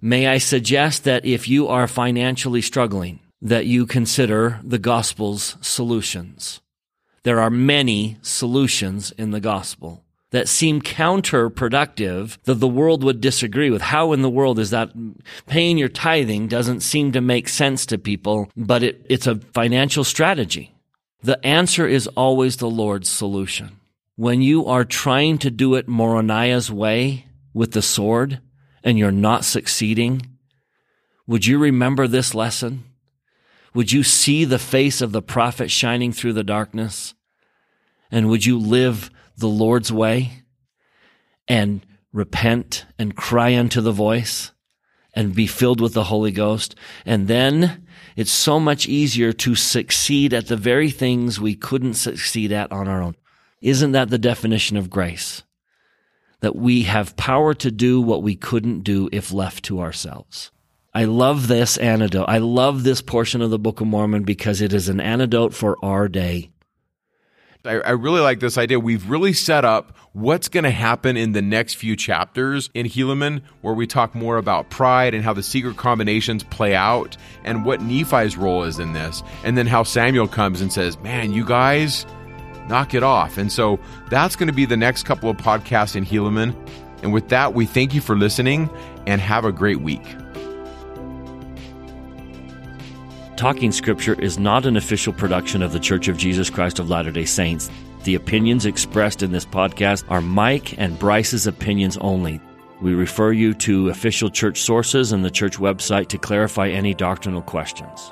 May I suggest that if you are financially struggling, that you consider the gospel's solutions. There are many solutions in the gospel that seem counterproductive that the world would disagree with. How in the world is that paying your tithing doesn't seem to make sense to people, but it, it's a financial strategy. The answer is always the Lord's solution when you are trying to do it Moronihah's way with the sword and you're not succeeding, would you remember this lesson? Would you see the face of the prophet shining through the darkness? And would you live the Lord's way and repent and cry unto the voice and be filled with the Holy Ghost? And then it's so much easier to succeed at the very things we couldn't succeed at on our own. Isn't that the definition of grace? That we have power to do what we couldn't do if left to ourselves. I love this antidote. I love this portion of the Book of Mormon because it is an antidote for our day. I, I really like this idea. We've really set up what's going to happen in the next few chapters in Helaman, where we talk more about pride and how the secret combinations play out and what Nephi's role is in this. And then how Samuel comes and says, Man, you guys, knock it off. And so that's going to be the next couple of podcasts in Helaman. And with that, we thank you for listening and have a great week. Talking Scripture is not an official production of The Church of Jesus Christ of Latter day Saints. The opinions expressed in this podcast are Mike and Bryce's opinions only. We refer you to official church sources and the church website to clarify any doctrinal questions.